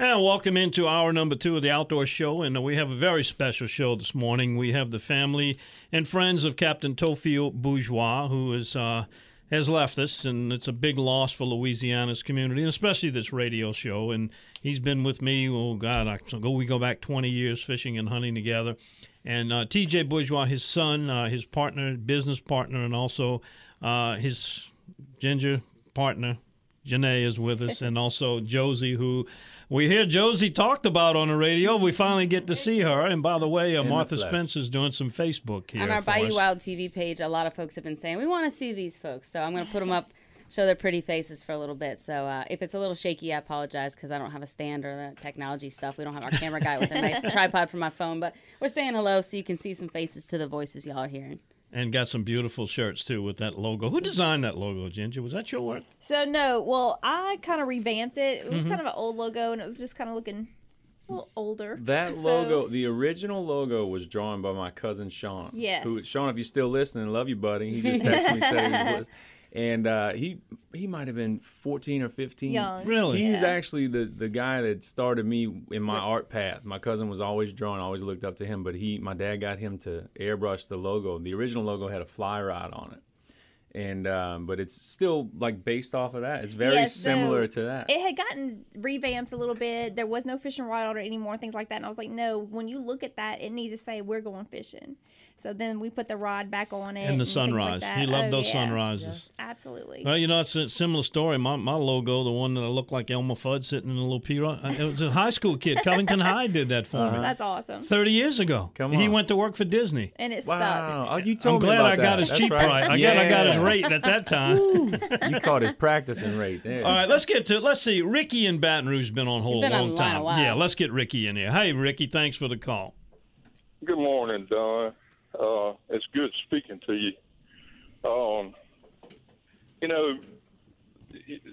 And welcome into hour number two of the Outdoor Show. And we have a very special show this morning. We have the family and friends of Captain Theophile Bourgeois, who is, uh, has left us. And it's a big loss for Louisiana's community, and especially this radio show. And he's been with me, oh, God, I, so we go back 20 years fishing and hunting together. And uh, TJ Bourgeois, his son, uh, his partner, business partner, and also uh, his ginger partner, Janae, is with us, and also Josie, who we hear Josie talked about on the radio. We finally get to see her. And by the way, uh, Martha Spence is doing some Facebook here. On our for Bayou us. Wild TV page, a lot of folks have been saying, we want to see these folks. So I'm going to put them up, show their pretty faces for a little bit. So uh, if it's a little shaky, I apologize because I don't have a stand or the technology stuff. We don't have our camera guy with a nice tripod for my phone. But we're saying hello so you can see some faces to the voices y'all are hearing. And got some beautiful shirts too with that logo. Who designed that logo, Ginger? Was that your work? So no, well, I kind of revamped it. It Mm-hmm. was kind of an old logo, and it was just kind of looking a little older. That So- logo, the original logo, was drawn by my cousin Sean. Yes. Who, Sean, if you're still listening, love you, buddy. He just texted me saying he was listening. And uh, he he might have been 14 or 15. Young. Really? He's Yeah. actually the, the guy that started me in my art path. My cousin was always drawing, always looked up to him, but he my dad got him to airbrush the logo. The original logo had a fly rod on it. And um, but it's still like based off of that. It's very Yeah, so similar to that. It had gotten revamped a little bit. There was no fishing rod on it anymore, things like that. And I was like, no, when you look at that, it needs to say we're going fishing. So then we put the rod back on it. And the things like sunrise. that. he loved Oh, those yeah. sunrises. Absolutely. Well, you know, it's a similar story. My, my logo, the one that looked like Elmer Fudd sitting in a little P uh, It was a high school kid. Covington High did that for me. That's awesome. 30 years ago. Come He went to work for Disney. And it wow. stuck. Oh, you I'm told me glad about I got that. his That's cheap right. price. I got I got his rate at that time. you caught his practicing rate there. All right, let's get to it. let's see. Ricky in Baton Rouge has been on hold been a long the a time. while. Yeah, let's get Ricky in here. Hey, Ricky, thanks for the call. Good morning, Don. Uh, it's good speaking to you. Um, you know,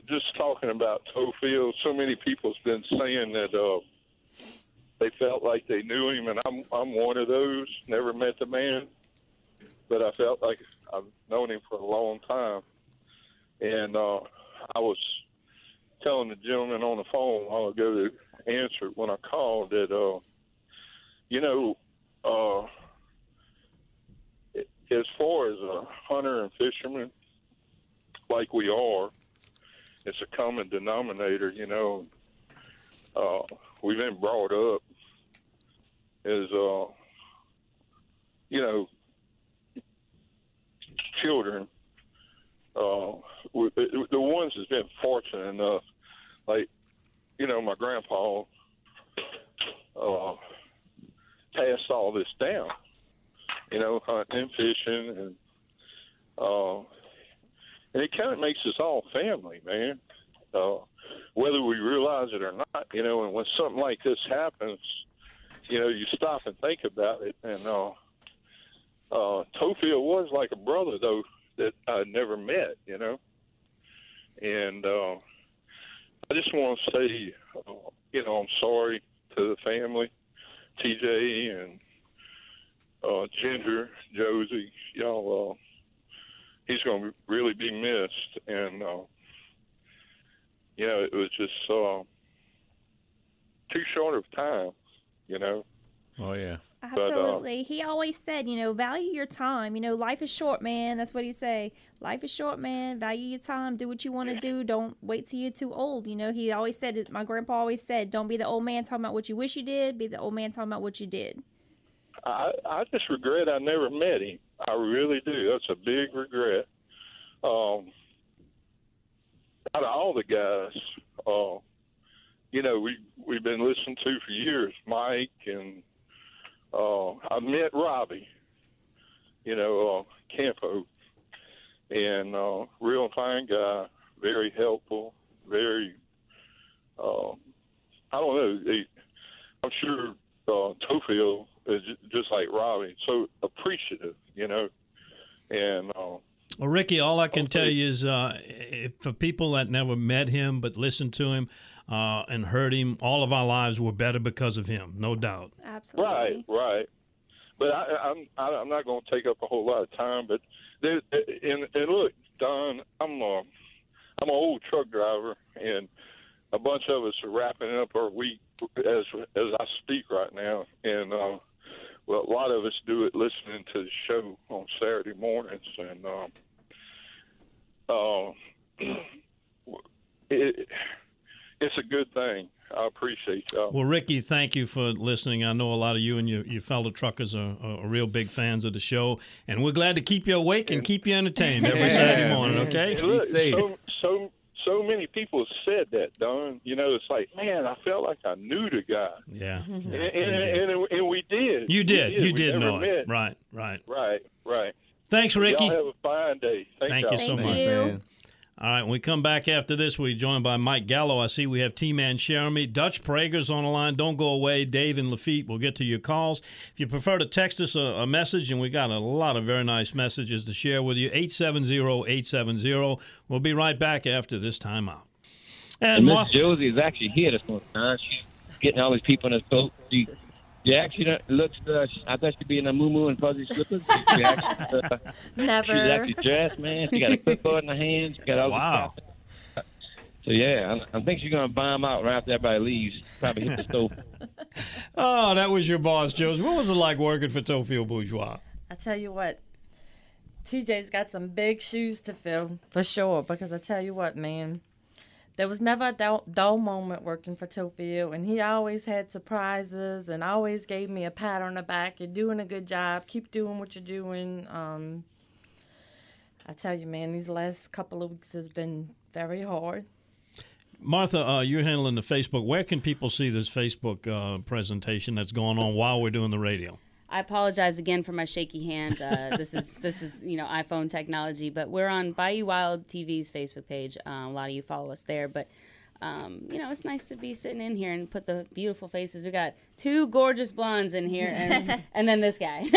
just talking about toe field, so many people's been saying that uh, they felt like they knew him, and I'm I'm one of those. Never met the man, but I felt like I've known him for a long time. And uh, I was telling the gentleman on the phone while ago to answer when I called that, uh, you know, uh, as far as a hunter and fisherman, like we are, it's a common denominator. You know, uh, we've been brought up as, uh, you know, children. Uh, the ones that's been fortunate enough, like, you know, my grandpa uh, passed all this down you know, hunting and fishing, and uh, and it kind of makes us all family, man. Uh, whether we realize it or not, you know, and when something like this happens, you know, you stop and think about it. And uh, uh, Theophile was like a brother, though, that I'd never met, you know. And uh, I just want to say, uh, you know, I'm sorry to the family, TJ and uh, Ginger, Josie, y'all, uh, he's going to really be missed. And, uh, you know, it was just uh, too short of time, you know. Oh yeah. uh, Absolutely. he always said, you know, value your time. You know, life is short, man. That's what he say. Life is short, man. Value your time. Do what you want to do. Don't wait till you're too old. You know, he always said it. My grandpa always said, don't be the old man talking about what you wish you did. Be the old man talking about what you did. I, I just regret I never met him. I really do. That's a big regret. Um, out of all the guys, uh, you know, we we've been listening to for years, Mike and uh, I met Robbie, you know, uh, Campo, and uh, real fine guy, very helpful, very. Uh, I don't know. They, I'm sure uh, Theophile just like Robbie, so appreciative, you know, and uh, Well, Ricky, all I can Okay. tell you is uh, if, for people that never met him but listened to him uh, and heard him, all of our lives were better because of him, no doubt. Absolutely. Right, right. But I, I'm I, I'm not going to take up a whole lot of time. But there, and and look, Don, I'm a I'm an old truck driver, and a bunch of us are wrapping up our week as as I speak right now, and uh, well, a lot of us do it listening to the show on Saturday mornings, and um, uh, it, it's a good thing. I appreciate y'all. Well, Ricky, thank you for listening. I know a lot of you and your, your fellow truckers are, are real big fans of the show, and we're glad to keep you awake and keep you entertained every Yeah, Saturday morning, man. okay? Hey, look, safe. so so so many people said that, Don. You know, it's like, man, I felt like I knew the guy, Yeah. and, yeah, and, and, and we did. You We did. You We did know met. it. Right, right. Right, right. Thanks, Ricky. Y'all have a fine day. Thank, Thank you y'all. so Thank much. you. Man. All right, when we come back after this, we're joined by Mike Gallo. I see we have T-Man Jeremy. Dutch Prager's on the line. Don't go away. Dave and Lafitte will get to your calls. If you prefer to text us a, a message, and we got a lot of very nice messages to share with you, 870-870. We'll be right back after this time out. And, And Miss Josie is actually here this morning. Huh? She's getting all these people in the boat. She, she actually looks. Uh, I thought she'd be in a moo and fuzzy slippers. She actually, uh, Never. she's actually dressed, man. She got a clipboard in her hand. She got all Wow. the So yeah, I, I think she's gonna bomb out right after everybody leaves. Probably hit the stove. oh, that was your boss, Josie. What was it like working for Theophile Bourgeois? I tell you what, TJ's got some big shoes to fill for sure. Because I tell you what, man, there was never a dull, moment working for Theophile, and he always had surprises and always gave me a pat on the back. You're doing a good job. Keep doing what you're doing. Um, I tell you, man, these last couple of weeks has been very hard. Martha, uh, you're handling the Facebook. Where can people see this Facebook uh, presentation that's going on while we're doing the radio? I apologize again for my shaky hand. Uh, this is this is you know iPhone technology, but we're on Bayou Wild TV's Facebook page. Um, a lot of you follow us there, but um, you know it's nice to be sitting in here and put the beautiful faces. We got two gorgeous blondes in here, and and then this guy,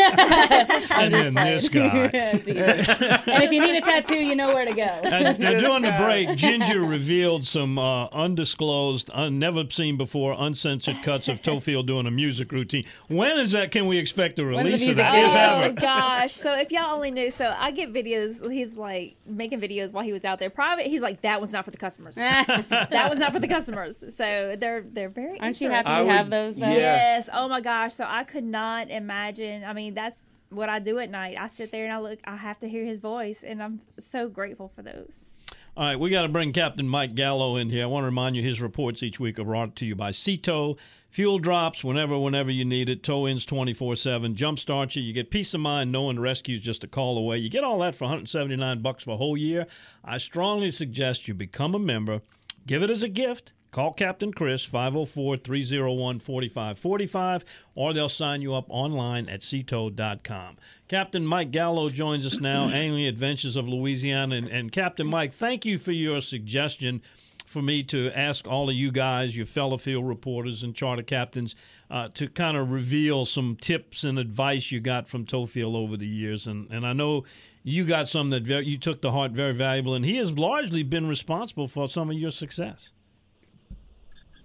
And then this guy. and if you need a tattoo, you know where to go. And, and during the break, Ginger revealed some uh, undisclosed, un- never seen before, uncensored cuts of Tofield doing a music routine. When is that? Can we expect a the release of music that? Oh ever. gosh! So if y'all only knew, so I get videos. He's like making videos while he was out there private. He's like, "That was not for the customers. that was not for the customers." So they're they're very. Aren't you happy to I would- have those though? yeah. Yes. Oh my gosh. So I could not imagine. I mean, that's what I do at night. I sit there and I look. I have to hear his voice, and I'm so grateful for those. All right, we got to bring Captain Mike Gallo in here. I want to remind you his reports each week are brought to you by Sea Tow. Fuel drops whenever, whenever you need it. Tow ins 24 7. Jumpstart you. You get peace of mind knowing the is just a call away. You get all that for 179 bucks for a whole year. I strongly suggest you become a member. Give it as a gift. Call Captain Chris 504 301 4545 or they'll sign you up online at seatow.com. Captain Mike Gallo joins us now, Angling Adventures of Louisiana. And, and Captain Mike, thank you for your suggestion for me to ask all of you guys, your fellow field reporters and charter captains, uh, to kind of reveal some tips and advice you got from Theophile over the years. And, and I know you got some that very, you took to heart very valuable, and he has largely been responsible for some of your success.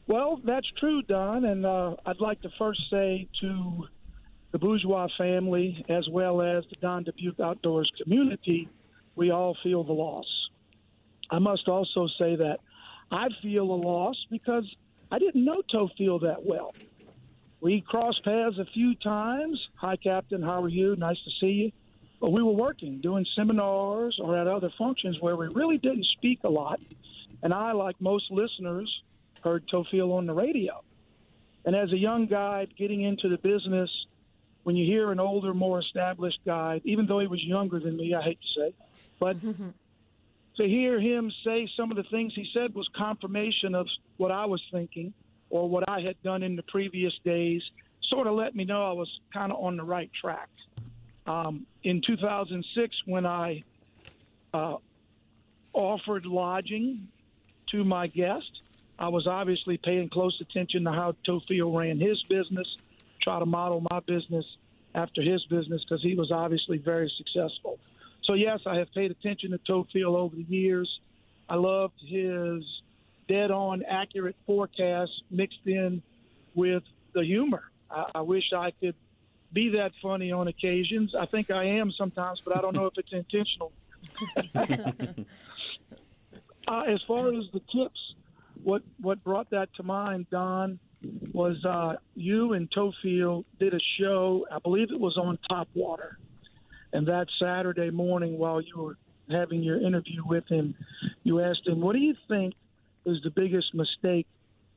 Well, that's true, Don, and uh, I'd like to first say to the Bourgeois family as well as the Don Dubuque Outdoors community, we all feel the loss. I must also say that I feel a loss because I didn't know Theophile that well. We crossed paths a few times. Hi, Captain. How are you? Nice to see you. But we were working, doing seminars or at other functions where we really didn't speak a lot. And I, like most listeners, heard Theophile on the radio. And as a young guy getting into the business, when you hear an older, more established guy, even though he was younger than me, I hate to say, but to hear him say some of the things he said was confirmation of what I was thinking or what I had done in the previous days, sort of let me know I was kind of on the right track. Um, in 2006, when I uh, offered lodging to my guest, I was obviously paying close attention to how Theophile ran his business, try to model my business after his business because he was obviously very successful. So, yes, I have paid attention to Theophile over the years. I loved his dead on, accurate forecast mixed in with the humor. I, I wish I could be that funny on occasions. I think I am sometimes, but I don't know if it's intentional. uh, as far as the tips, what what brought that to mind, Don, was uh, you and Theophile did a show. I believe it was on Top Water, and that Saturday morning, while you were having your interview with him, you asked him, "What do you think is the biggest mistake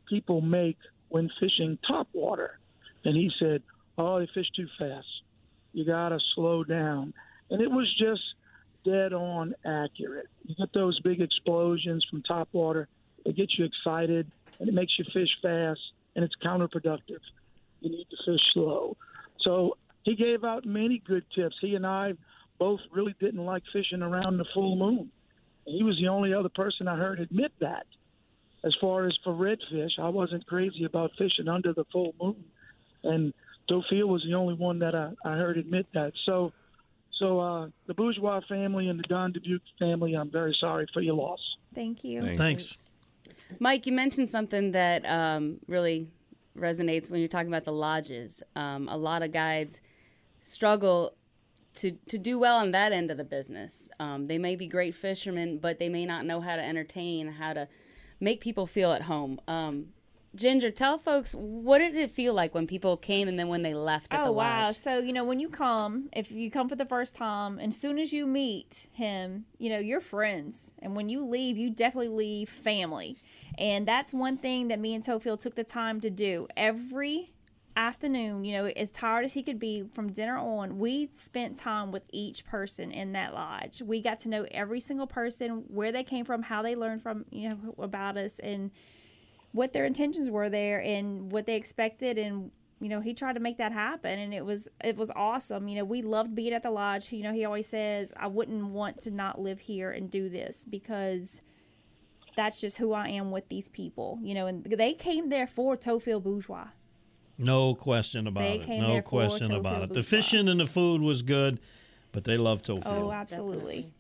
people make when fishing top water?" And he said, "Oh, they fish too fast. You got to slow down." And it was just dead on accurate. You get those big explosions from top water it gets you excited and it makes you fish fast, and it's counterproductive. You need to fish slow. So he gave out many good tips. He and I both really didn't like fishing around the full moon. He was the only other person I heard admit that. As far as for redfish, I wasn't crazy about fishing under the full moon, and Theophile was the only one that I, I heard admit that. So, so uh, the Bourgeois family and the Don Dubuque family, I'm very sorry for your loss. Thank you. Thanks. Thanks. Mike, you mentioned something that um, really resonates when you're talking about the lodges. Um, a lot of guides struggle to to do well on that end of the business. Um, they may be great fishermen, but they may not know how to entertain, how to make people feel at home. Um, Ginger, tell folks what did it feel like when people came and then when they left at oh, wow. So, you know, when you come, if you come for the first time, and soon as you meet him, you know, you're friends. And when you leave, you definitely leave family. And that's one thing that me and Theophile took the time to do. Every afternoon, you know, as tired as he could be from dinner on, we spent time with each person in that lodge. We got to know every single person, where they came from, how they learned from, you know, about us and what their intentions were there and what they expected. And you know he tried to make that happen and it was it was awesome. You know we loved being at the lodge. You know he always says i wouldn't want to not live here and do this because that's just who i am with these people. You know and they came there for Theophile bourgeois. No question about They it. came No there for question about Theophile it. The fishing and the food was good, but they love Theophile. oh absolutely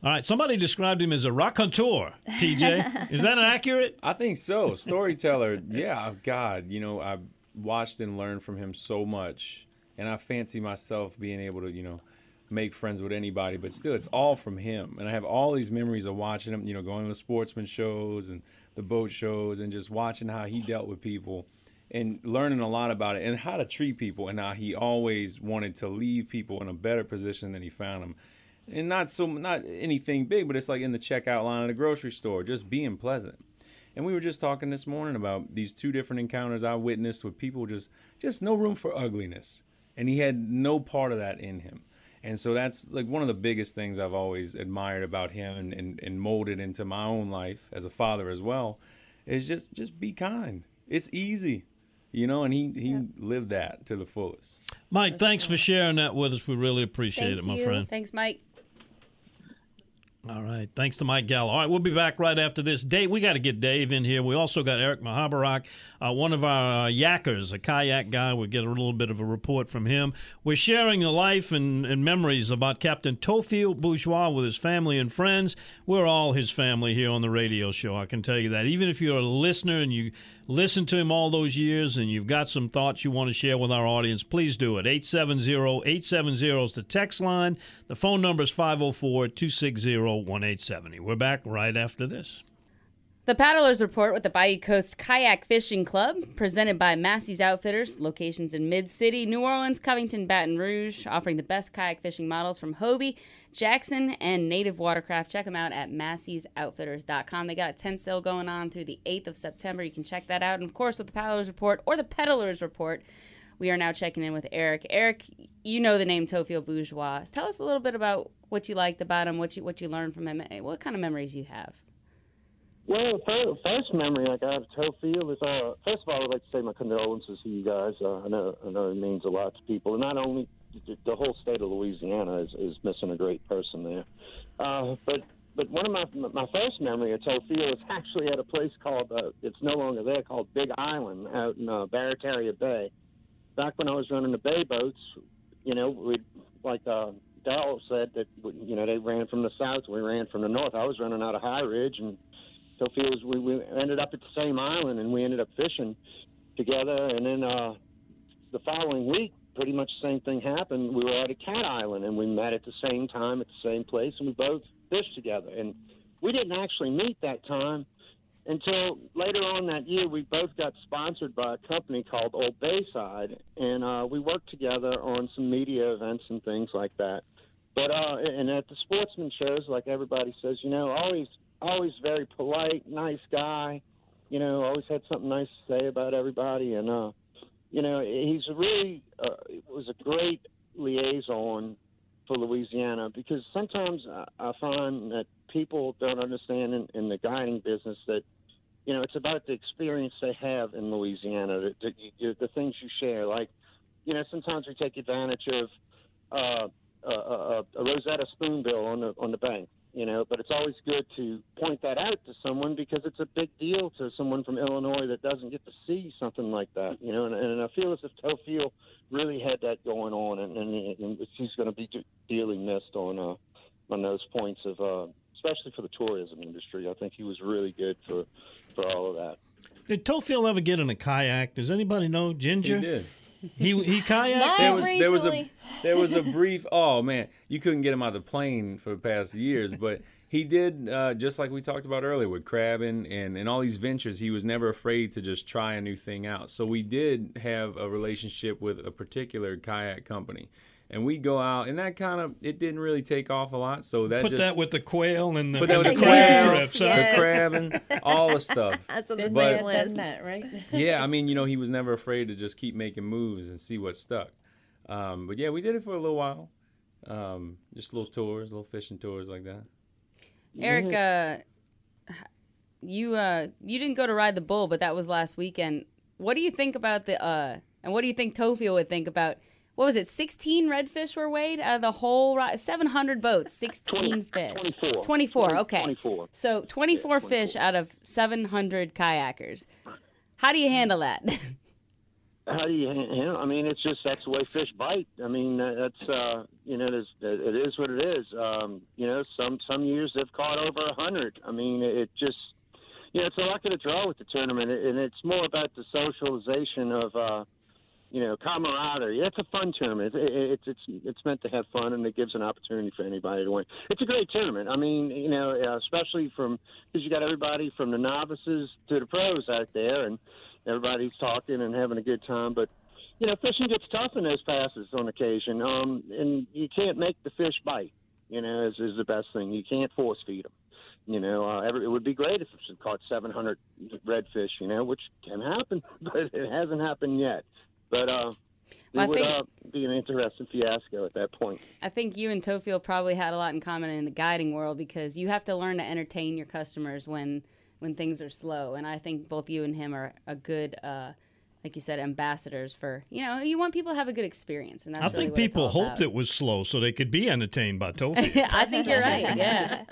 All right, somebody described him as a raconteur. TJ, is that accurate? I think so. Storyteller. yeah, oh, God, you know, I've watched and learned from him so much, and I fancy myself being able to, you know, make friends with anybody. But still, it's all from him, and I have all these memories of watching him. You know, going to the sportsman shows and the boat shows, and just watching how he dealt with people. And learning a lot about it and how to treat people, and how he always wanted to leave people in a better position than he found them and not so not anything big, but it's like in the checkout line at a grocery store, just being pleasant. And we were just talking this morning about these two different encounters I witnessed with people just just no room for ugliness, and he had no part of that in him. And so that's like one of the biggest things I've always admired about him and, and, and molded into my own life as a father as well, is just just be kind. It's easy. You know, and he, he lived that to the fullest. Mike, thanks for sharing that with us. We really appreciate Thank it, my you. friend. Thanks, Mike. All right. Thanks to Mike Gallo. All right, we'll be back right after this. Dave, we got to get Dave in here. We also got Eric Mahabarak, uh, one of our uh, yackers, a kayak guy. We'll get a little bit of a report from him. We're sharing the life and, and memories about Captain Theophile Bourgeois with his family and friends. We're all his family here on the radio show. I can tell you that. Even if you're a listener and you listen to him all those years and you've got some thoughts you want to share with our audience, please do it. 870-870 is the text line. The phone number is 504-260-1870. We're back right after this. The Paddlers Report with the Bayou Coast Kayak Fishing Club, presented by Massey's Outfitters, locations in Mid City, New Orleans, Covington, Baton Rouge, offering the best kayak fishing models from Hobie, Jackson, and Native Watercraft. Check them out at Massey'sOutfitters.com. They got a tent sale going on through the 8th of September. You can check that out. And of course, with the Paddlers Report or the Peddlers Report, we are now checking in with Eric. Eric, you know the name Theophile Bourgeois. Tell us a little bit about what you liked about him, what you what you learned from him, what kind of memories you have. Well, the first memory I got of Theophile is, uh, first of all, I'd like to say my condolences to you guys. Uh, I know, I know it means a lot to people, and not only the, whole state of Louisiana is, is missing a great person there, uh, but but one of my my first memory of Tofio is actually at a place called uh, it's no longer there called Big Island out in uh, Barataria Bay. Back when I was running the bay boats, you know, we like uh, Darrell said that you know they ran from the south, we ran from the north. I was running out of High Ridge, and Tofio was we, we ended up at the same island, and we ended up fishing together. And then uh, the following week, pretty much the same thing happened. We were at a Cat Island, and we met at the same time at the same place, and we both fished together. And we didn't actually meet that time until later on that year. We both got sponsored by a company called Old Bayside, and uh, we worked together on some media events and things like that. But uh, and at the sportsman shows, like everybody says, you know, always always very polite, nice guy. You know, always had something nice to say about everybody, and uh, you know, he's really uh, was a great liaison for Louisiana because sometimes I, find that people don't understand in, in the guiding business that you know it's about the experience they have in Louisiana, the, the, the things you share. Like, you know, sometimes we take advantage of uh, a, a, a roseate spoonbill on the on the bank you know. But it's always good to point that out to someone because it's a big deal to someone from Illinois that doesn't get to see something like that, you know. And, and I feel as if Tofio really had that going on, and, and, and he's going to be dearly missed on uh, on those points of, uh, especially for the tourism industry. I think he was really good for for all of that. Did Tofio ever get in a kayak? Does anybody know Ginger? He did. He he kayaked. Not there was there was a there was a brief. Oh man, you couldn't get him out of the plane for the past years, but he did uh, just like we talked about earlier with crabbing and and all these ventures. He was never afraid to just try a new thing out. So we did have a relationship with a particular kayak company. And we go out, and that kind of it didn't really take off a lot. So that Put just that with the quail and the, Put that with and the the crab Yes, trips. yes. the crabbing, all the stuff. That's on the But- there, same done list. that, right? yeah, I mean, you know, he was never afraid to just keep making moves and see what stuck. Um, but yeah, we did it for a little while. Um, just little tours, little fishing tours like that. Eric, uh, you uh, you didn't go to ride the bull, but that was last weekend. What do you think about the uh, and what do you think Tofio would think about? What was it? 16 redfish were weighed out of the whole ride. 700 boats, 16 fish. 24. 24, okay. 24. So 24 fish out of 700 kayakers. How do you handle that? How do you handle? I mean, it's just that's the way fish bite. I mean, uh, that's uh, you know, there's, it is what it is. Um, you know, some some years they've caught over a hundred. I mean, it just you know, it's a luck of the draw with the tournament, and it's more about the socialization of uh, you know camaraderie. It's a fun tournament. It, it, it's it's it's meant to have fun, and it gives an opportunity for anybody to win. It's a great tournament. I mean, you know, uh, especially from because you got everybody from the novices to the pros out there, and everybody's talking and having a good time. But you know, fishing gets tough in those passes on occasion, um, and you can't make the fish bite. You know, is, is the best thing. You can't force feed them. You know, uh, every, it would be great if it caught 700 redfish. You know, which can happen, but it hasn't happened yet. But uh, it Well, I would think- uh, be an interesting fiasco at that point. I think you and Tofio probably had a lot in common in the guiding world because you have to learn to entertain your customers when when things are slow. And I think both you and him are a good, uh, like you said, ambassadors for you know you want people to have a good experience, and that's I really think what it's people all hoped about. it was slow so they could be entertained by Tofio. I think you're right. Yeah,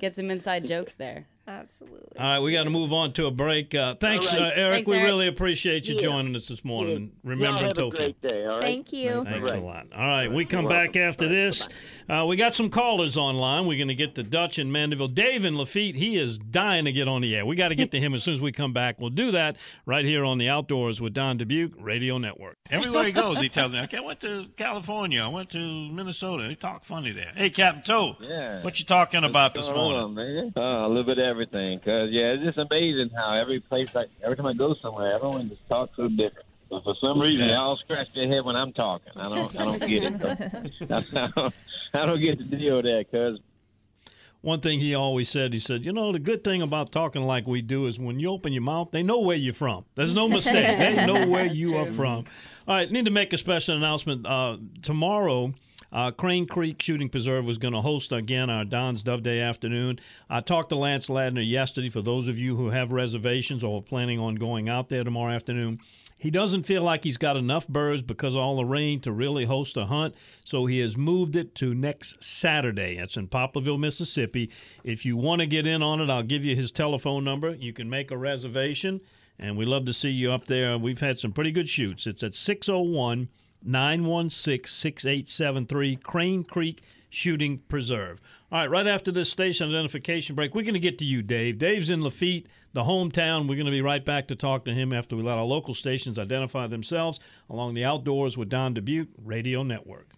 get some inside jokes there. Absolutely. All right, we got to move on to a break. Uh, thanks, All right. uh, Eric. Thanks, we Eric. really appreciate you Yeah. joining us this morning. and Remembering Y'all have a great day. All right. Thank you. Thanks a Right. lot. All right, we come You're back welcome. after All right, this. Uh, we got some callers online. We're going to get to Dutch in Mandeville. Dave in Lafitte, he is dying to get on the air. We got to get to him as soon as we come back. We'll do that right here on the Outdoors with Don Dubuque Radio Network. Everywhere he goes, he tells me, okay, I went to California. I went to Minnesota. They talk funny there. Hey, Captain Toe, Yeah. what you talking about this What's going morning? on, man? Uh, a little bit of everything. Cause yeah, it's just amazing how every place, I, every time I go somewhere, everyone just talks so different. But for some reason, they all scratch their head when I'm talking. I don't, I don't get it. I don't, I don't get the deal with that. Cause One thing he always said, he said, you know, the good thing about talking like we do is when you open your mouth, they know where you're from. There's no mistake. they know where you are from. All right, need to make a special announcement. Uh, tomorrow, uh, Crane Creek Shooting Preserve was going to host again our Don's Dove Day afternoon. I talked to Lance Ladner yesterday for those of you who have reservations or are planning on going out there tomorrow afternoon. He doesn't feel like he's got enough birds because of all the rain to really host a hunt, so he has moved it to next Saturday. It's in Poplarville, Mississippi. If you want to get in on it, I'll give you his telephone number. You can make a reservation, and we love to see you up there. We've had some pretty good shoots. It's at 601 916 6873 Crane Creek Shooting Preserve. All right, right after this station identification break, we're going to get to you, Dave. Dave's in Lafitte, the hometown. We're going to be right back to talk to him after we let our local stations identify themselves along the outdoors with Don Dubuque Radio Network.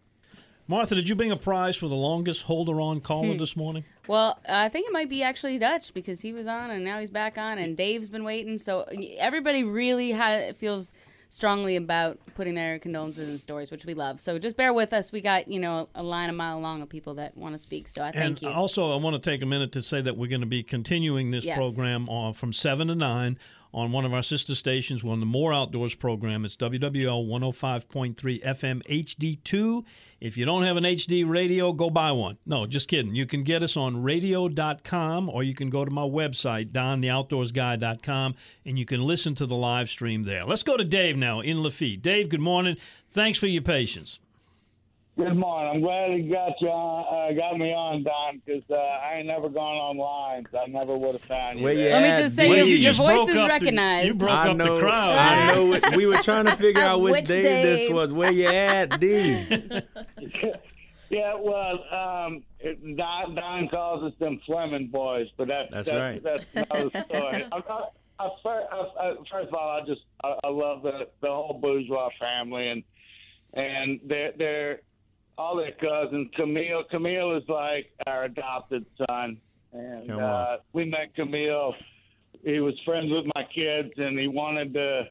Martha, did you bring a prize for the longest holder on caller Hmm. this morning? Well, I think it might be actually Dutch because he was on and now he's back on, and Dave's been waiting. So everybody really ha- feels strongly about putting their condolences and stories, which we love. So just bear with us. We got you know a line a mile long of people that want to speak. So I thank and you. also, I want to take a minute to say that we're going to be continuing this Yes. program on, from 7 to 9 on one of our sister stations. We're on the More Outdoors program. It's WWL 105.3 FM HD2. If you don't have an HD radio, go buy one. No, just kidding. You can get us on radio.com or you can go to my website, dontheoutdoorsguy.com, and you can listen to the live stream there. Let's go to Dave now in Lafitte. Dave, good morning. Thanks for your patience. Good morning. I'm glad you got you on, uh, got me on, Don, because uh, I ain't never gone online. So I never would have found you. Where you there. Let me just say D? your, you your just voice broke is up the- recognized. you broke I up know, the crowd. I know. It, we were trying to figure out which, Which Dave, this was. Where you at, D? Yeah, well, um, it, Don, Don calls us them Fleming boys, but that, That's that's right. That's another story. I, I, I, first, I, I, first of all, I just I, I love the the whole bourgeois family and and they're they're all their cousins. Camille, Camille is like our adopted son, and uh, we met Camille. He was friends with my kids, and he wanted to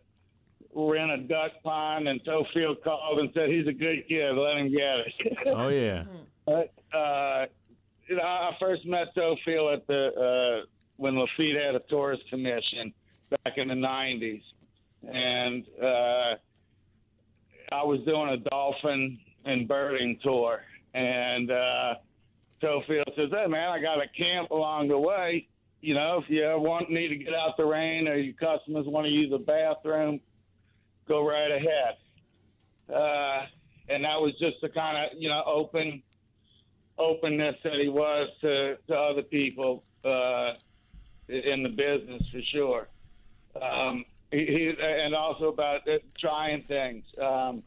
rent a duck pond. And Theophile called and said he's a good kid. Let him get it. Oh yeah. But, uh, you know, I first met Theophile at the uh, when Lafitte had a tourist commission back in the '90s, and uh, I was doing a dolphin and birding tour, and uh, Theophile says, "Hey man, I got a camp along the way. You know, if you want need to get out the rain or your customers want to use a bathroom, go right ahead." Uh, and that was just the kind of you know open openness that he was to, to other people uh, in the business for sure. Um, he, he, and also about trying things. Um,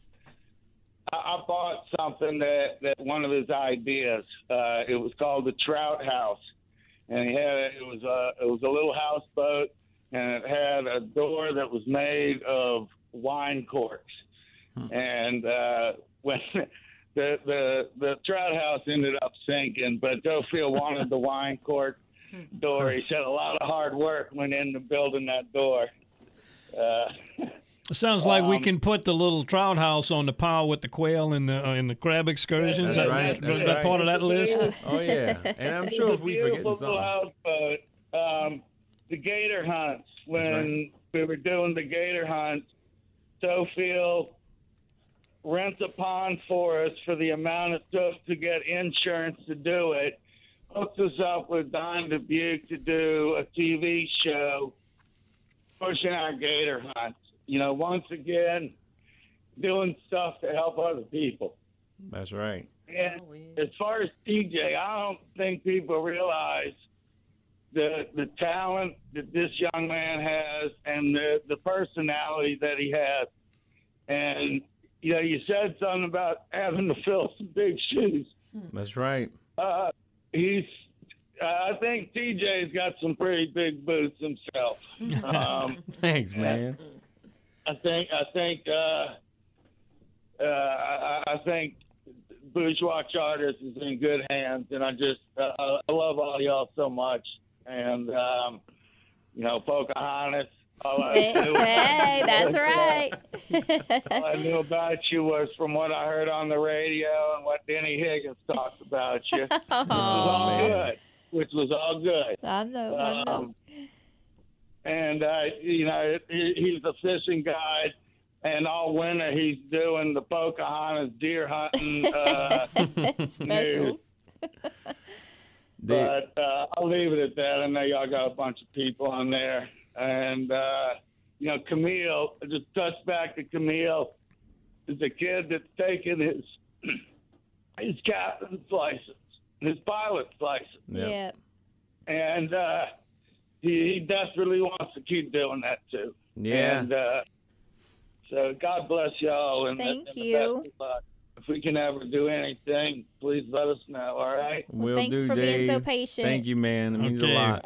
I, I bought something that, that one of his ideas. Uh, it was called the Trout House, and he had a, it was a it was a little houseboat, and it had a door that was made of wine corks. And uh, when the the the trout house ended up sinking, but Theophile wanted the wine cork door. He said a lot of hard work went into building that door. Uh, Sounds like we Um, can put the little trout house on the pile with the quail and the uh, and the crab excursions. That's That- right, was that's that right. part of that list? Oh yeah. And I'm sure if we forget beautiful something. houseboat. Um, the gator hunts when we were doing the gator hunts, Theophile rents a pond for us for the amount it took to get insurance to do it. Hooks us up with Don Dubuque to do a TV show pushing our gator hunts. You know, once again, doing stuff to help other people. That's right. And as far as TJ, I don't think people realize the the talent that this young man has and the the personality that he has. And you know, you said something about having to fill some big shoes. That's right. Uh, he's. I think TJ's got some pretty big boots himself. Um, Thanks, man. I think I think uh, uh, I, I think Bourgeois Charters is in good hands, and I just uh, I love all y'all so much, and um, you know Pocahontas. All I, Hey, knew- hey, that's right. all I knew about you was from what I heard on the radio and what Denny Higgins talked about you. Which was all good. Which was all good. I know, I know. And uh, you know he, he's a fishing guide, and all winter he's doing the Pocahontas deer hunting. Uh, Specials. but uh, I'll leave it at that. I know y'all got a bunch of people on there, and uh, you know, Camille, just touch back to Camille, is a kid that's taken his his captain's license, his pilot's license, Yeah. and uh, he, he desperately wants to keep doing that too. Yeah. And uh, so God bless y'all. And Thank and you. best of luck. If we can ever do anything, please let us know. All right. We'll thanks do, for being so patient. Thank you, man. It means Okay. a lot.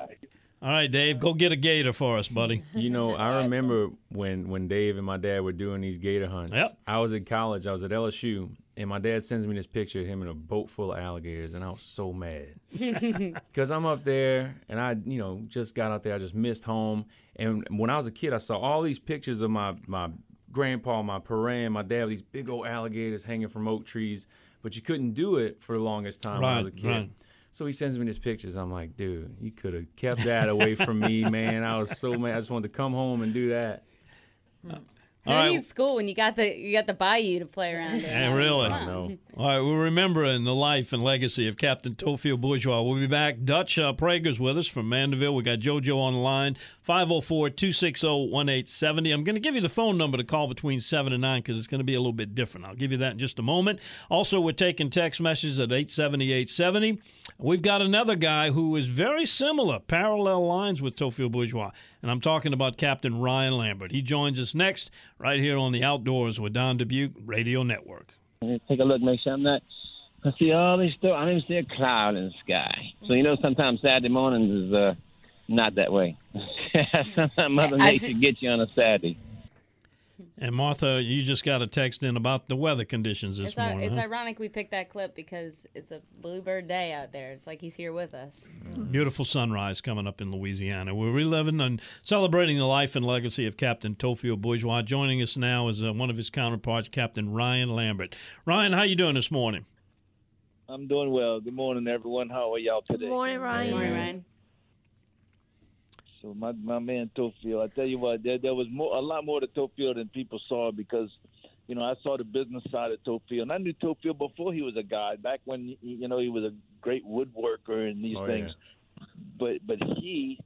All right, Dave, go get a gator for us, buddy. You know, I remember when when Dave and my dad were doing these gator hunts. Yep. I was in college. I was at LSU, and my dad sends me this picture of him in a boat full of alligators, and I was so mad because I'm up there, and I, you know, just got out there. I just missed home, and when I was a kid, I saw all these pictures of my my grandpa, my parent, my dad, with these big old alligators hanging from oak trees, but you couldn't do it for the longest time when I was a kid. right. So he sends me these pictures. I'm like, dude, you could have kept that away from me, man. I was so mad. I just wanted to come home and do that. Uh, Who All right. needs school when you got the you got the bayou to play around in? Yeah, really. Come on. know. All right, we're remembering the life and legacy of Captain Theophile Bourgeois. We'll be back. Dutch uh, Prager's with us from Mandeville. We got JoJo on the line, 504 260 1870. I'm going to give you the phone number to call between 7 and 9 because it's going to be a little bit different. I'll give you that in just a moment. Also, we're taking text messages at 870 870. We've got another guy who is very similar, parallel lines with Theophile Bourgeois, and I'm talking about Captain Ryan Lambert. He joins us next right here on the Outdoors with Don Dubuque Radio Network. Take a look, make sure I'm not. I see all these stuff. I don't even see a cloud in the sky. So you know, sometimes Saturday mornings is uh, not that way. sometimes Mother I Nature should- gets you on a Saturday. And Martha, you just got a text in about the weather conditions this It's, i- morning. it's huh? ironic we picked that clip because it's a bluebird day out there. It's like he's here with us. Beautiful sunrise coming up in Louisiana. We're reliving and celebrating the life and legacy of Captain Theophile Bourgeois. Joining us now is uh, one of his counterparts, Captain Ryan Lambert. Ryan, how you doing this morning? I'm doing well. Good morning, everyone. How are y'all today? Good morning, Ryan. Morning, Ryan. So my my man Theophile, I tell you what, there there was more a lot more to Theophile than people saw because, you know, I saw the business side of Theophile, and I knew Theophile before he was a guy. Back when he- you know he was a great woodworker and these Oh, things, but but he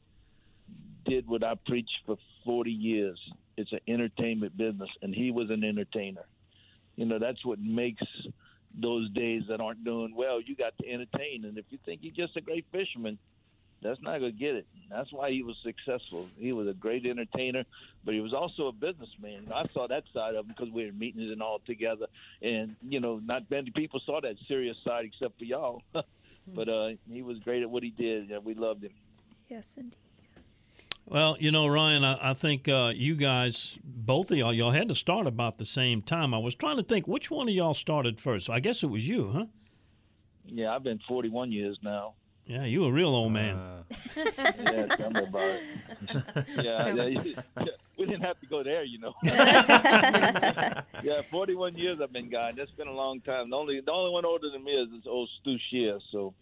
did what I preached for 40 years. It's an entertainment business, and he was an entertainer. You know, that's what makes those days that aren't doing well. You got to entertain, and if you think you're just a great fisherman, that's not going to get it. That's why he was successful. He was a great entertainer, but he was also a businessman. I saw that side of him because we were meetings and all together, and you know, not many people saw that serious side except for y'all. but uh, he was great at what he did, and we loved him. Yes, indeed. Well, you know, Ryan, I, I think uh, you guys, both of y'all, y'all had to start about the same time. I was trying to think which one of y'all started first. I guess it was you, huh? Yeah, I've been 41 years now. Yeah, you a real old man. Uh, yeah, tell me about it. yeah, yeah, yeah, we didn't have to go there, you know. yeah, 41 years I've been gone. That's been a long time. The only the only one older than me is this old Stu Shear. So,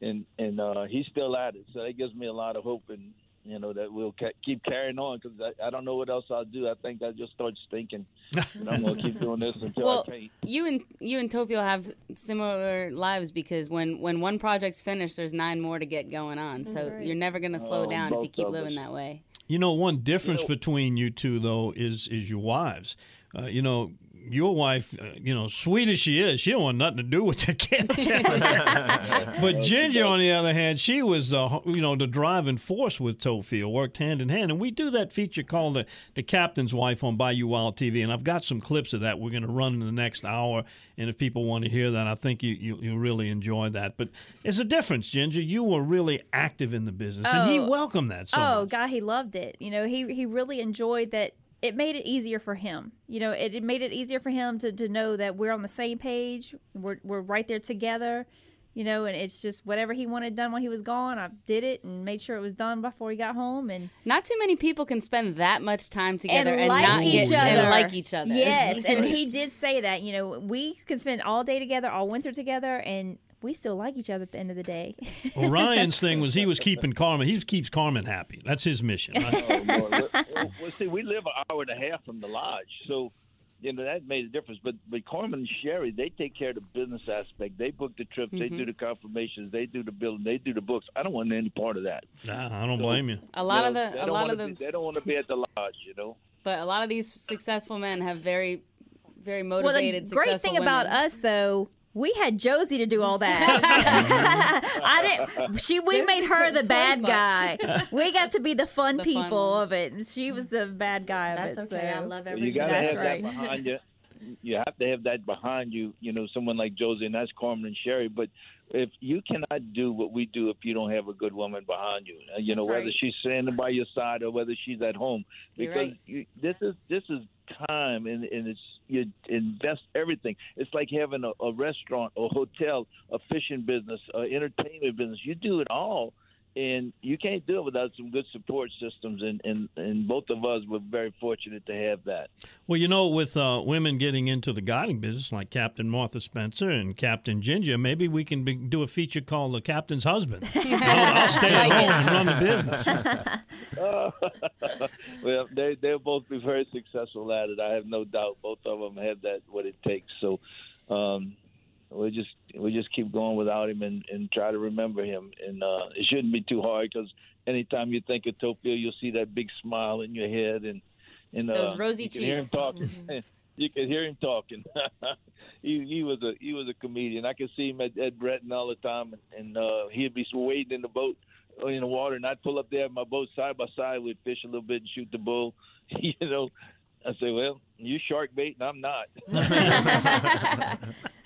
and and uh, he's still at it. So that gives me a lot of hope, and you know that we'll ca- keep carrying on because I, I don't know what else I'll do. I think I just start stinking. and I'm gonna keep doing this until Well, I can't. you and you and Theophile have similar lives because when when one project's finished, there's nine more to get going on. so right. you're never gonna slow Oh, down if you keep living us. that way. You know, one difference know- between you two, though, is is your wives. Uh, you know, your wife, uh, you know, sweet as she is, she don't want nothing to do with the kids. but Ginger, on the other hand, she was, uh, you know, the driving force with Theophile, worked hand in hand. And we do that feature called the, the Captain's Wife on Bayou Wild TV. And I've got some clips of that we're going to run in the next hour. And if people want to hear that, I think you, you, you'll really enjoy that. But it's a difference, Ginger. You were really active in the business, and he Oh. welcomed that so oh much. god he loved it you know he he really enjoyed that it made it easier for him. You know it, it made it easier for him to, to know that we're on the same page. We're, we're right there together you know and it's just whatever he wanted done while he was gone i did it and made sure it was done before he got home and Not too many people can spend that much time together and, like not each get, other. and like each other. yes and he did say that you know we can spend all day together all winter together and we still like each other at the end of the day Well, Ryan's thing was he was keeping Carmen. He keeps Carmen happy. That's his mission. Right? Oh, Lord. Well, well, see, we live an hour and a half from the lodge, so you know that made a difference. But but Corman and Sherry, they take care of the business aspect. They book the trips, they do Mhm. the confirmations, they do the billing, they do the books. I don't want any part of that. Nah, I don't blame you. A lot of the- they a don't lot wanna of be- the- they don't want to be at the lodge, you know. But a lot of these successful men have very, very motivated. Well, motivated. the great successful thing about us, though, we had Josie to do all that. I didn't. She we made her the bad guy. We got to be the fun people of it. She was the bad guy of That's it. okay. I so. love You got to That's have right. that behind you. You have to have that behind you. You know, someone like Josie, and that's Carmen and Sherry. But if you cannot do what we do if you don't have a good woman behind you, uh, you know, whether she's standing by your side or whether she's at home, because right. you, this is this is time, and, and it's you invest everything. It's like having a, a restaurant, a hotel, a fishing business, an entertainment business. You do it all. And you can't do it without some good support systems, and, and, and both of us were very fortunate to have that. Well, you know, with uh, women getting into the guiding business, like Captain Martha Spencer and Captain Ginger, maybe we can be, do a feature called "The Captain's Husband." I'll, I'll stay at home and run the business. well, they they'll both be very successful at it. I have no doubt. Both of them have that what it takes. So um, we'll just we just keep going without him and, and try to remember him. And uh, it shouldn't be too hard because anytime you think of Theophile, you'll see that big smile in your head and and uh, Those rosy you can hear him cheeks. Mm-hmm. talking. you can hear him talking. he he was a he was a comedian. I could see him at, at Breton all the time, and, and uh, he'd be waiting in the boat uh, in the water, and I'd pull up there in my boat side by side. We'd fish a little bit and shoot the bull. you know, I say, well, you shark bait, and I'm not.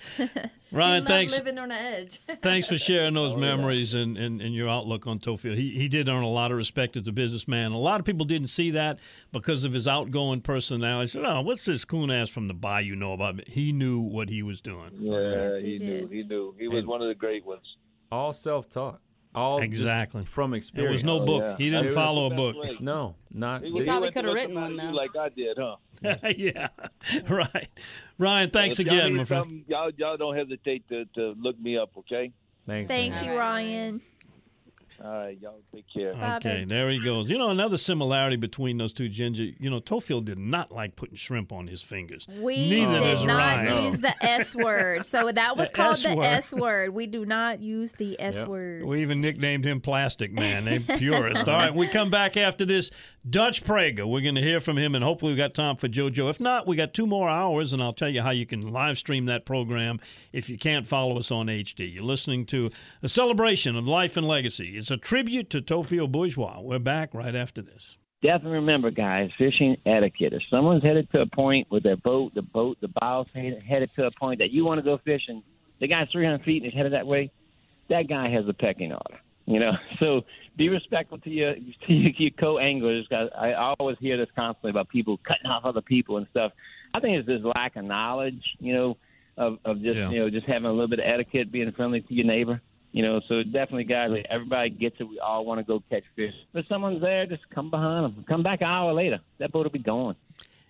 Ryan, thanks. living on the edge. Thanks for sharing those Oh, yeah. memories and, and, and your outlook on Theophile. He, he did earn a lot of respect as a businessman. A lot of people didn't see that because of his outgoing personality. Said, "Oh, what's this coon ass from the bayou know about?" me?" He knew what he was doing. Yeah, he he, knew. He knew. He was And- one of the great ones. All self-taught. All just Exactly. from experience. There was no Oh, book. yeah. He didn't was follow a book. way. No, not. He, He probably could have written one, though. like I did, huh? yeah, right. Ryan, thanks If again, my friend. Y'all, y'all don't hesitate to, to look me up, okay? Thanks. Thank man. you, All right. Ryan. All right, y'all take care. Bye, Okay, babe. there he goes. You know, another similarity between those two ginger. You know, Theophile did not like putting shrimp on his fingers. We Neither did does not Ryan. use the S word. So that was The called S the word. S word. We do not use the S Yep. word. We even nicknamed him Plastic Man, a purist. All right, we come back after this. Dutch Prager, we're going to hear from him, and hopefully we got time for JoJo. If not, we got two more hours, and I'll tell you how you can live stream that program if you can't follow us on HD. You're listening to a celebration of life and legacy. It's a tribute to Theophile Bourgeois. We're back right after this. Definitely remember, guys, fishing etiquette. If someone's headed to a point with their boat, the boat, the bow's headed, to a point that you want to go fishing, the guy's 300 feet and is headed that way, that guy has a pecking order. You know, so be respectful to your to your, your co-anglers. 'cause I always hear this constantly about people cutting off other people and stuff. I think it's this lack of knowledge, you know, of of just Yeah. you know just having a little bit of etiquette, being friendly to your neighbor. You know, so definitely, guys, like, everybody gets it. We all want to go catch fish. If someone's there, just come behind them. Come back an hour later. That boat will be gone.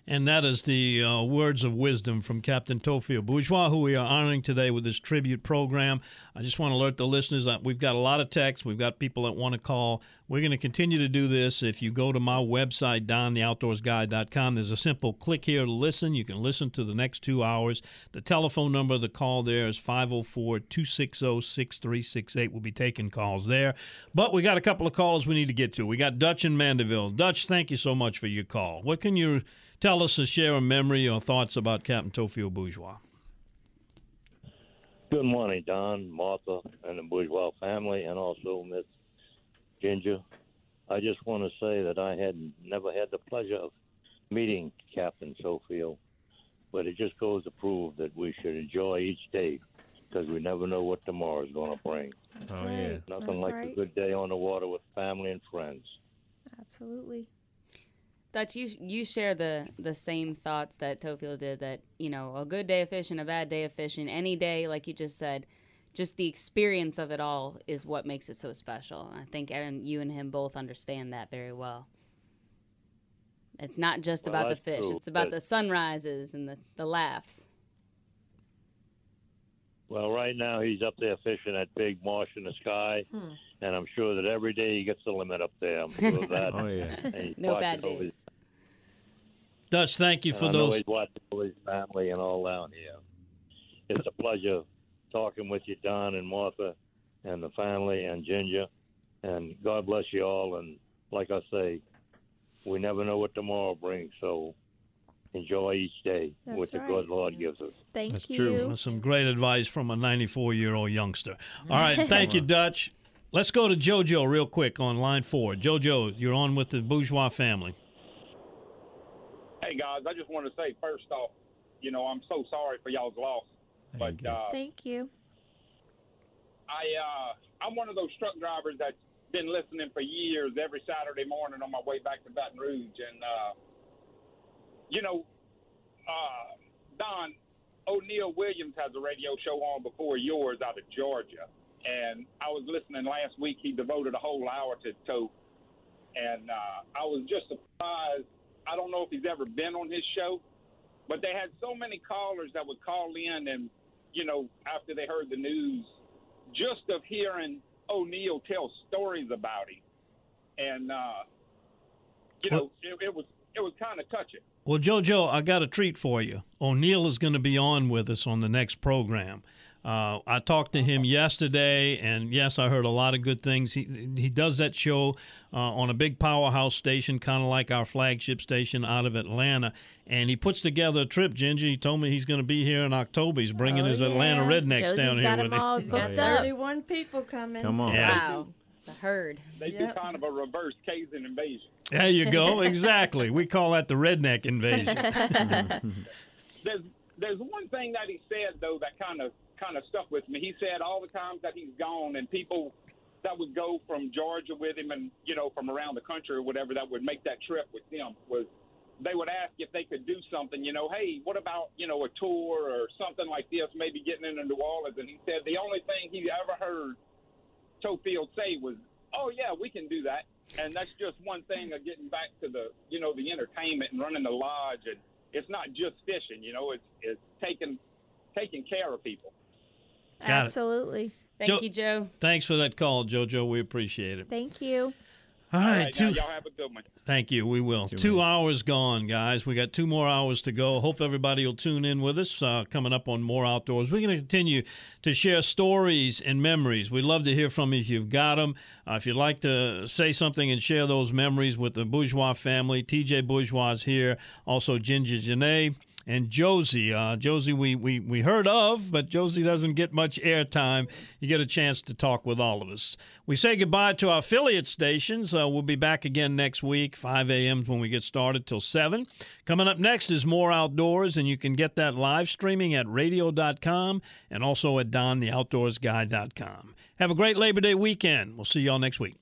And that is the uh, words of wisdom from Captain Theophile Bourgeois, who we are honoring today with this tribute program. I just want to alert the listeners that we've got a lot of texts. We've got people that want to call. We're going to continue to do this. If you go to my website, dontheoutdoorsguy.com, there's a simple click here to listen. You can listen to the next two hours. The telephone number the call there is 504 260 6368. We'll be taking calls there. But we got a couple of callers we need to get to. We got Dutch in Mandeville. Dutch, thank you so much for your call. What can you tell us to share a memory or thoughts about Captain Theophile Bourgeois? Good morning, Don, Martha, and the Bourgeois family, and also Miss Ginger. I just want to say that I had never had the pleasure of meeting Captain Theophile, but it just goes to prove that we should enjoy each day because we never know what tomorrow is going to bring. That's Oh, right. yeah. Nothing That's like right. a good day on the water with family and friends. Absolutely. Dutch, you you share the the same thoughts that Theophile did. That you know, a good day of fishing, a bad day of fishing, any day, like you just said, just the experience of it all is what makes it so special. I think Aaron, you and him both understand that very well. It's not just Well, about the fish; true, it's about the sunrises and the the laughs. Well, right now he's up there fishing that big marsh in the sky, Hmm. and I'm sure that every day he gets the limit up there. I'm sure of that. Oh, yeah. No bad over- days. Dutch, thank you And for I know those. he's watching all his family and all down here. It's a pleasure talking with you, Don and Martha, and the family and Ginger. And God bless you all. And like I say, we never know what tomorrow brings. So enjoy each day That's with the right. good Lord gives us. Thank you, That's you. true. That's some great advice from a 94 year old youngster. All right, thank you, Dutch. Let's go to JoJo real quick on line four. JoJo, you're on with the Bourgeois family. Hey guys, I just want to say first off, you know, I'm so sorry for y'all's loss, but uh, Thank you. I uh, I'm one of those truck drivers that's been listening for years every Saturday morning on my way back to Baton Rouge, and uh, you know, uh, Don O'Neill Williams has a radio show on before yours out of Georgia, and I was listening last week. He devoted a whole hour to Tope, and uh, I was just surprised. I don't know if he's ever been on his show, but they had so many callers that would call in, and you know, after they heard the news, just of hearing O'Neill tell stories about him, and uh, you know, it, it was it was kind of touching. Well, JoJo, I got a treat for you. O'Neill is going to be on with us on the next program. Uh, I talked to him yesterday, and yes, I heard a lot of good things. He he does that show uh, on a big powerhouse station, kind of like our flagship station out of Atlanta. And he puts together a trip. Ginger, he told me he's going to be here in October. He's bringing Oh, his Atlanta rednecks Josie's down here got with 'em all him. booked up. 31 people coming. Come on. Yeah. Wow. It's a herd. They do kind of a reverse Cajun invasion. There you go. exactly. We call that the redneck invasion. There's there's one thing that he said though that kind of kind of stuck with me. He said all the times that he's gone and people that would go from Georgia with him and you know from around the country or whatever that would make that trip with him was they would ask if they could do something, you know, hey, what about, you know, a tour or something like this, maybe getting into New Orleans. And he said the only thing he ever heard Theophile say was, oh, yeah, we can do that. And that's just one thing of getting back to the, you know, the entertainment and running the lodge. And it's not just fishing, you know, it's, it's taking, taking care of people. Got it. Absolutely. Thank Jo- you, Joe. Thanks for that call, JoJo. We appreciate it. Thank you. All right, now, two- y'all have a good one. Thank you. We will. Two, hours gone, guys. We got two more hours to go. Hope everybody will tune in with us uh, coming up on More Outdoors. We're going to continue to share stories and memories. We'd love to hear from you if you've got them. Uh, if you'd like to say something and share those memories with the Bourgeois family, TJ Bourgeois is here. Also, Ginger Janae. And Josie, uh, Josie, we, we, we heard of, but Josie doesn't get much airtime. You get a chance to talk with all of us. We say goodbye to our affiliate stations. Uh, we'll be back again next week, 5 a.m. when we get started till 7. Coming up next is More Outdoors, and you can get that live streaming at radio.com and also at dontheoutdoorsguy.com. Have a great Labor Day weekend. We'll see y'all next week.